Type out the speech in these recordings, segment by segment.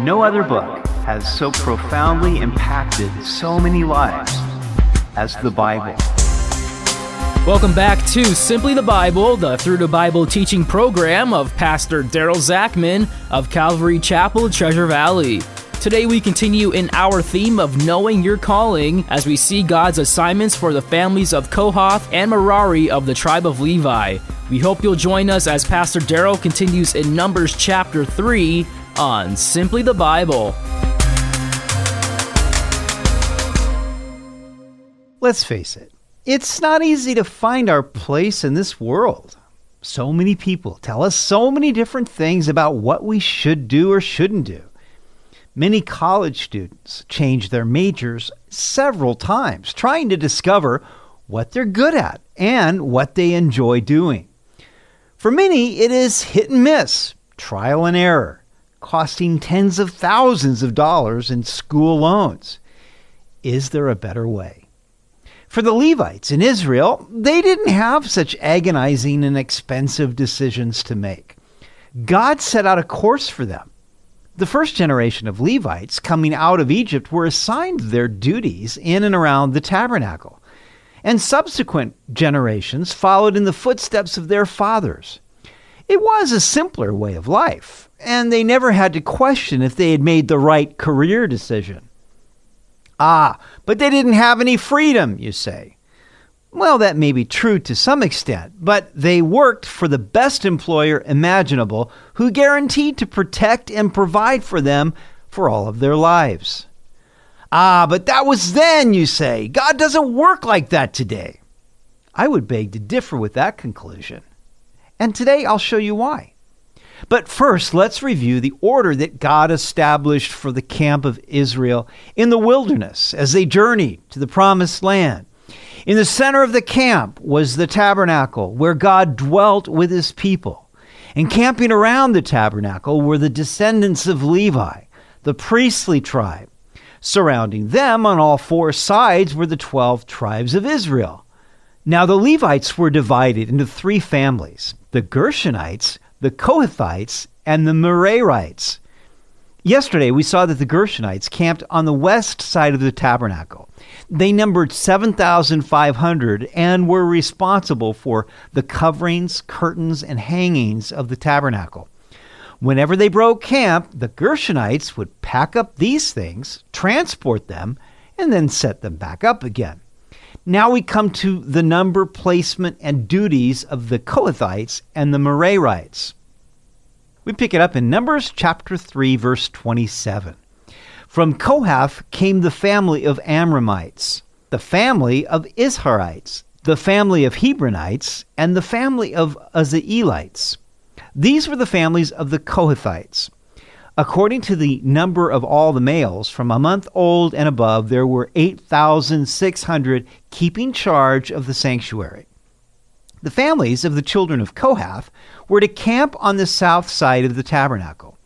No other book has so profoundly impacted so many lives as the Bible. Welcome back to Simply the Bible, the Through the Bible teaching program of Pastor Daryl Zachman of Calvary Chapel, Treasure Valley. Today we continue in our theme of knowing your calling as we see God's assignments for the families of Kohath and Merari of the tribe of Levi. We hope you'll join us as Pastor Daryl continues in Numbers chapter 3 on Simply the Bible. Let's face it, it's not easy to find our place in this world. So many people tell us so many different things about what we should do or shouldn't do. Many college students change their majors several times, trying to discover what they're good at and what they enjoy doing. For many, it is hit and miss, trial and error, costing tens of thousands of dollars in school loans. Is there a better way? For the Levites in Israel, they didn't have such agonizing and expensive decisions to make. God set out a course for them the first generation of Levites coming out of Egypt were assigned their duties in and around the tabernacle, and subsequent generations followed in the footsteps of their fathers. It was a simpler way of life, and they never had to question if they had made the right career decision. Ah, but they didn't have any freedom, you say. Well, that may be true to some extent, but they worked for the best employer imaginable who guaranteed to protect and provide for them for all of their lives. Ah, but that was then, you say. God doesn't work like that today. I would beg to differ with that conclusion. And today I'll show you why. But first, let's review the order that God established for the camp of Israel in the wilderness as they journeyed to the promised land. In the center of the camp was the tabernacle where God dwelt with his people. And camping around the tabernacle were the descendants of Levi, the priestly tribe. Surrounding them on all four sides were the 12 tribes of Israel. Now the Levites were divided into three families the Gershonites, the Kohathites, and the Merarites. Yesterday, we saw that the Gershonites camped on the west side of the tabernacle. They numbered 7,500 and were responsible for the coverings, curtains, and hangings of the tabernacle. Whenever they broke camp, the Gershonites would pack up these things, transport them, and then set them back up again. Now we come to the number, placement, and duties of the Kohathites and the Merarites. We pick it up in Numbers chapter 3, verse 27. From Kohath came the family of Amramites, the family of Izharites, the family of Hebronites, and the family of Uzzielites. These were the families of the Kohathites. According to the number of all the males from a month old and above, there were 8,600 keeping charge of the sanctuary. The families of the children of Kohath were to camp on the south side of the tabernacle.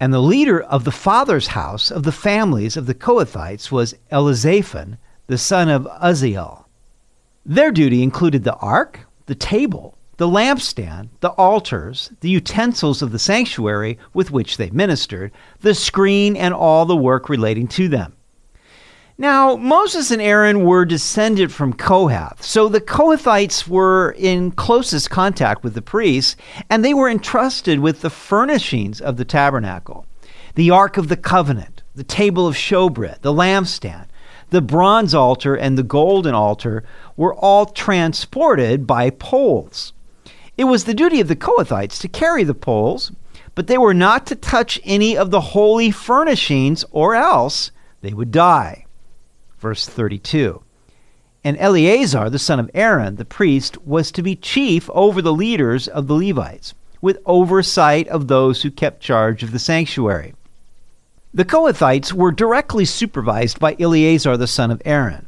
And the leader of the father's house of the families of the Kohathites was Elizaphan, the son of Uzziel. Their duty included the ark, the table, the lampstand, the altars, the utensils of the sanctuary with which they ministered, the screen, and all the work relating to them. Now, Moses and Aaron were descended from Kohath, so the Kohathites were in closest contact with the priests, and they were entrusted with the furnishings of the tabernacle the Ark of the Covenant, the table of showbread, the lampstand, the bronze altar, and the golden altar were all transported by poles. It was the duty of the Kohathites to carry the poles, but they were not to touch any of the holy furnishings, or else they would die verse 32. And Eleazar, the son of Aaron, the priest, was to be chief over the leaders of the Levites, with oversight of those who kept charge of the sanctuary. The Kohathites were directly supervised by Eleazar, the son of Aaron.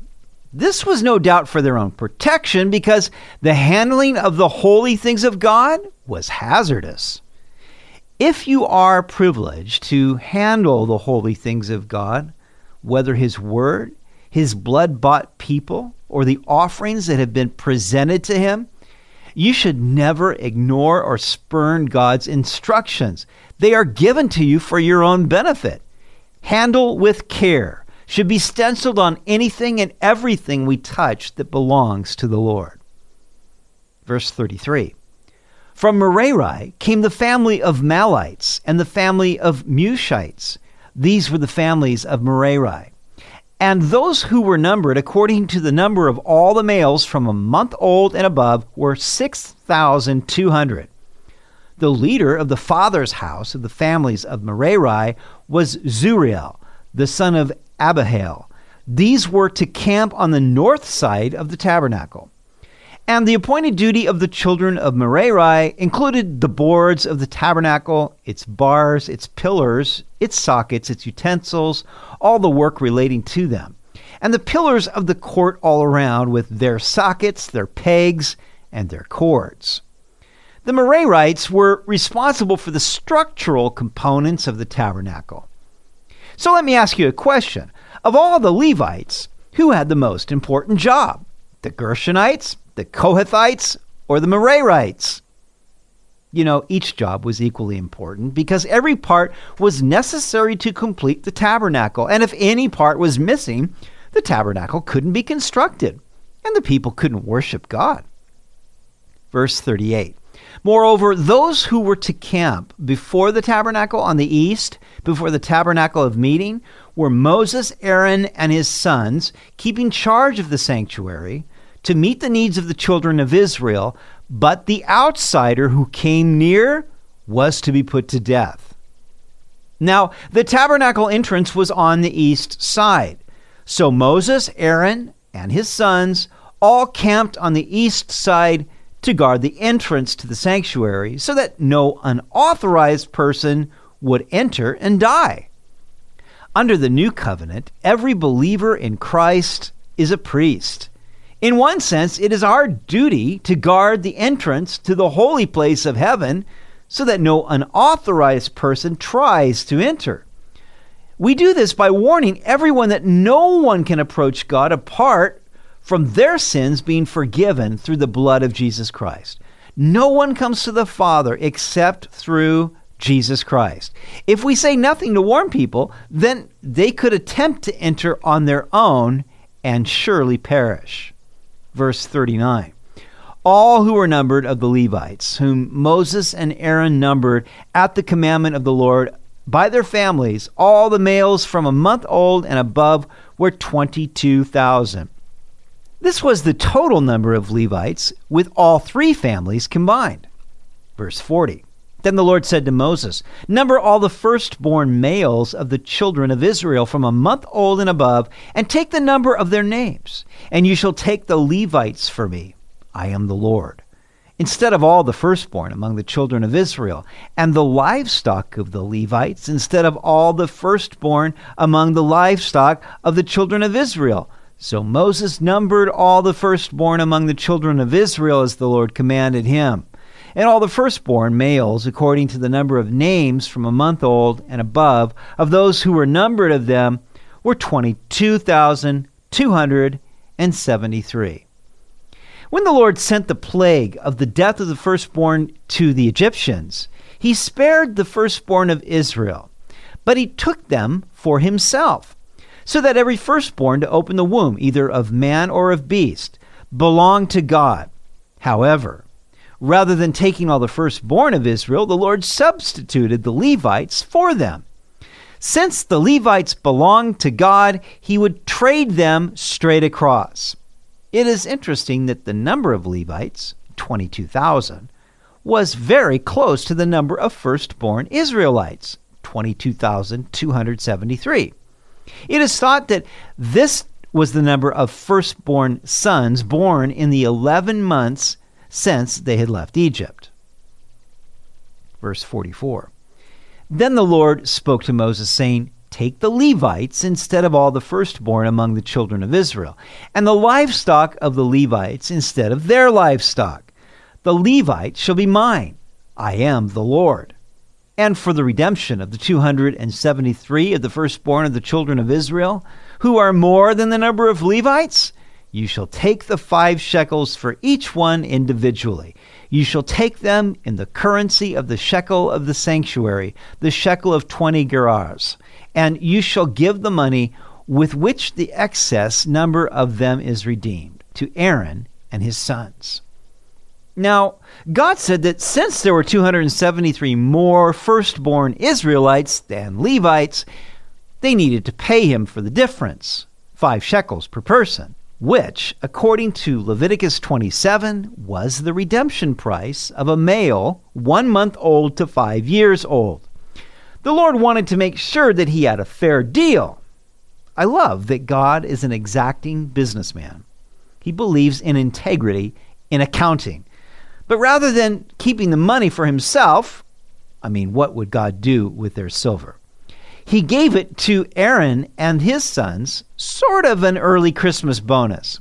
This was no doubt for their own protection because the handling of the holy things of God was hazardous. If you are privileged to handle the holy things of God, whether His Word, his blood bought people or the offerings that have been presented to him, you should never ignore or spurn God's instructions. They are given to you for your own benefit. handle with care, should be stenciled on anything and everything we touch that belongs to the Lord. Verse 33 From Merari came the family of Mahlites and the family of Mushites. These were the families of Merari. And those who were numbered according to the number of all the males from a month old and above were 6,200. The leader of the father's house of the families of Merari was Zuriel, the son of Abihail. These were to camp on the north side of the tabernacle. And the appointed duty of the children of Merari included the boards of the tabernacle, its bars, its pillars, its sockets, its utensils, all the work relating to them, and the pillars of the court all around with their sockets, their pegs, and their cords. The Merarites were responsible for the structural components of the tabernacle. So let me ask you a question. Of all the Levites, who had the most important job? The Gershonites, the Kohathites, or the Merarites? You know, each job was equally important because every part was necessary to complete the tabernacle. And if any part was missing, the tabernacle couldn't be constructed and the people couldn't worship God. Verse 38 Moreover, those who were to camp before the tabernacle on the east, before the tabernacle of meeting, were Moses, Aaron, and his sons, keeping charge of the sanctuary to meet the needs of the children of Israel, but the outsider who came near was to be put to death. Now, the tabernacle entrance was on the east side. So Moses, Aaron, and his sons all camped on the east side to guard the entrance to the sanctuary so that no unauthorized person would enter and die. Under the new covenant, every believer in Christ is a priest. In one sense, it is our duty to guard the entrance to the holy place of heaven so that no unauthorized person tries to enter. We do this by warning everyone that no one can approach God apart from their sins being forgiven through the blood of Jesus Christ. No one comes to the Father except through Jesus Christ. If we say nothing to warn people, then they could attempt to enter on their own and surely perish verse 39. All who were numbered of the Levites, whom Moses and Aaron numbered at the commandment of the Lord by their families, all the males from a month old and above were 22,000. This was the total number of Levites with all three families combined. Verse 40. Then the Lord said to Moses, Number all the firstborn males of the children of Israel from a month old and above, and take the number of their names, and you shall take the Levites for me. I am the Lord. Instead of all the firstborn among the children of Israel, and the livestock of the Levites, instead of all the firstborn among the livestock of the children of Israel. So Moses numbered all the firstborn among the children of Israel as the Lord commanded him and all the firstborn males according to the number of names from a month old and above of those who were numbered of them were 22,273. When the Lord sent the plague of the death of the firstborn to the Egyptians, he spared the firstborn of Israel, but he took them for himself, so that every firstborn to open the womb, either of man or of beast, belonged to God. However, Rather than taking all the firstborn of Israel, the Lord substituted the Levites for them. Since the Levites belonged to God, he would trade them straight across. It is interesting that the number of Levites, 22,000, was very close to the number of firstborn Israelites, 22,273. It is thought that this was the number of firstborn sons born in the 11 months since they had left Egypt. Verse 44 Then the Lord spoke to Moses, saying, Take the Levites instead of all the firstborn among the children of Israel, and the livestock of the Levites instead of their livestock. The Levites shall be mine. I am the Lord. And for the redemption of the 273 of the firstborn of the children of Israel, who are more than the number of Levites, you shall take the five shekels for each one individually. You shall take them in the currency of the shekel of the sanctuary, the shekel of twenty gerahs, and you shall give the money with which the excess number of them is redeemed to Aaron and his sons. Now, God said that since there were 273 more firstborn Israelites than Levites, they needed to pay him for the difference, five shekels per person which, according to Leviticus 27, was the redemption price of a male one month old to five years old. The Lord wanted to make sure that he had a fair deal. I love that God is an exacting businessman. He believes in integrity in accounting. But rather than keeping the money for himself, I mean, what would God do with their silver? He gave it to Aaron and his sons, sort of an early Christmas bonus.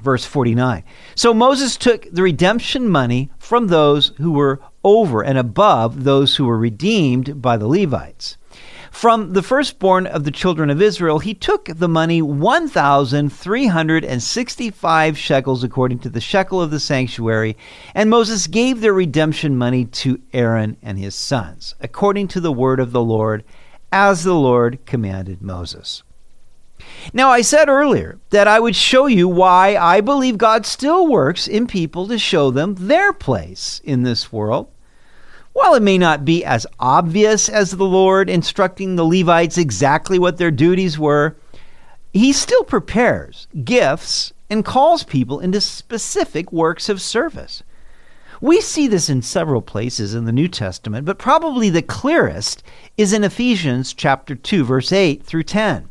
Verse 49. So Moses took the redemption money from those who were over and above those who were redeemed by the Levites. From the firstborn of the children of Israel, he took the money 1,365 shekels according to the shekel of the sanctuary, and Moses gave their redemption money to Aaron and his sons, according to the word of the Lord as the Lord commanded Moses. Now, I said earlier that I would show you why I believe God still works in people to show them their place in this world. While it may not be as obvious as the Lord instructing the Levites exactly what their duties were, He still prepares gifts and calls people into specific works of service. We see this in several places in the New Testament, but probably the clearest is in Ephesians chapter 2 verse 8 through 10.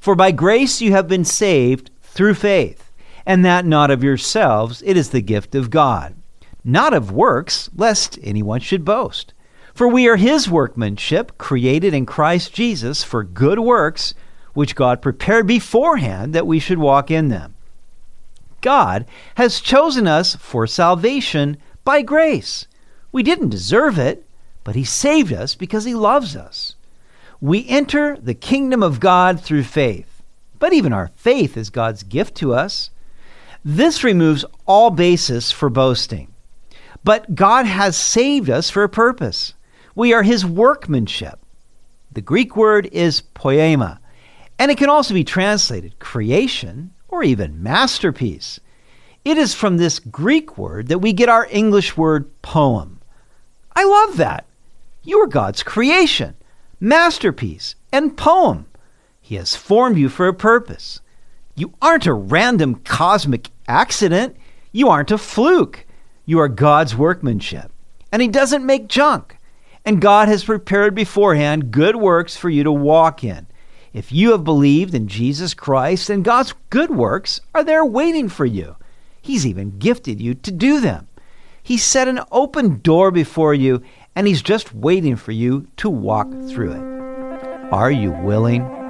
For by grace you have been saved through faith, and that not of yourselves, it is the gift of God, not of works, lest anyone should boast. For we are his workmanship, created in Christ Jesus for good works, which God prepared beforehand that we should walk in them. God has chosen us for salvation by grace. We didn't deserve it, but He saved us because He loves us. We enter the kingdom of God through faith, but even our faith is God's gift to us. This removes all basis for boasting. But God has saved us for a purpose. We are His workmanship. The Greek word is poema, and it can also be translated creation or even masterpiece. It is from this Greek word that we get our English word poem. I love that. You are God's creation, masterpiece, and poem. He has formed you for a purpose. You aren't a random cosmic accident. You aren't a fluke. You are God's workmanship. And He doesn't make junk. And God has prepared beforehand good works for you to walk in. If you have believed in Jesus Christ, then God's good works are there waiting for you. He's even gifted you to do them. He set an open door before you, and He's just waiting for you to walk through it. Are you willing?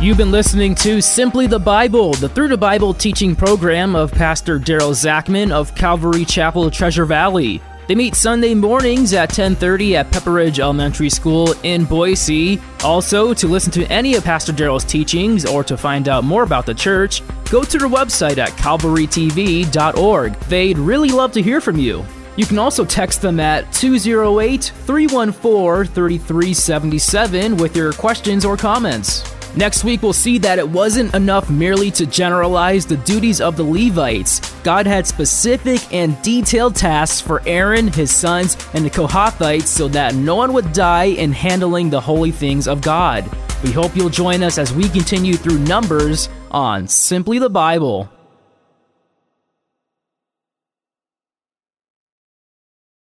You've been listening to Simply the Bible, the Through the Bible teaching program of Pastor Daryl Zachman of Calvary Chapel, Treasure Valley. They meet Sunday mornings at 10:30 at Pepper Ridge Elementary School in Boise. Also, to listen to any of Pastor Daryl's teachings or to find out more about the church, go to their website at calvarytv.org. They'd really love to hear from you. You can also text them at 208 314 3377 with your questions or comments. Next week, we'll see that it wasn't enough merely to generalize the duties of the Levites. God had specific and detailed tasks for Aaron, his sons, and the Kohathites so that no one would die in handling the holy things of God. We hope you'll join us as we continue through Numbers on Simply the Bible.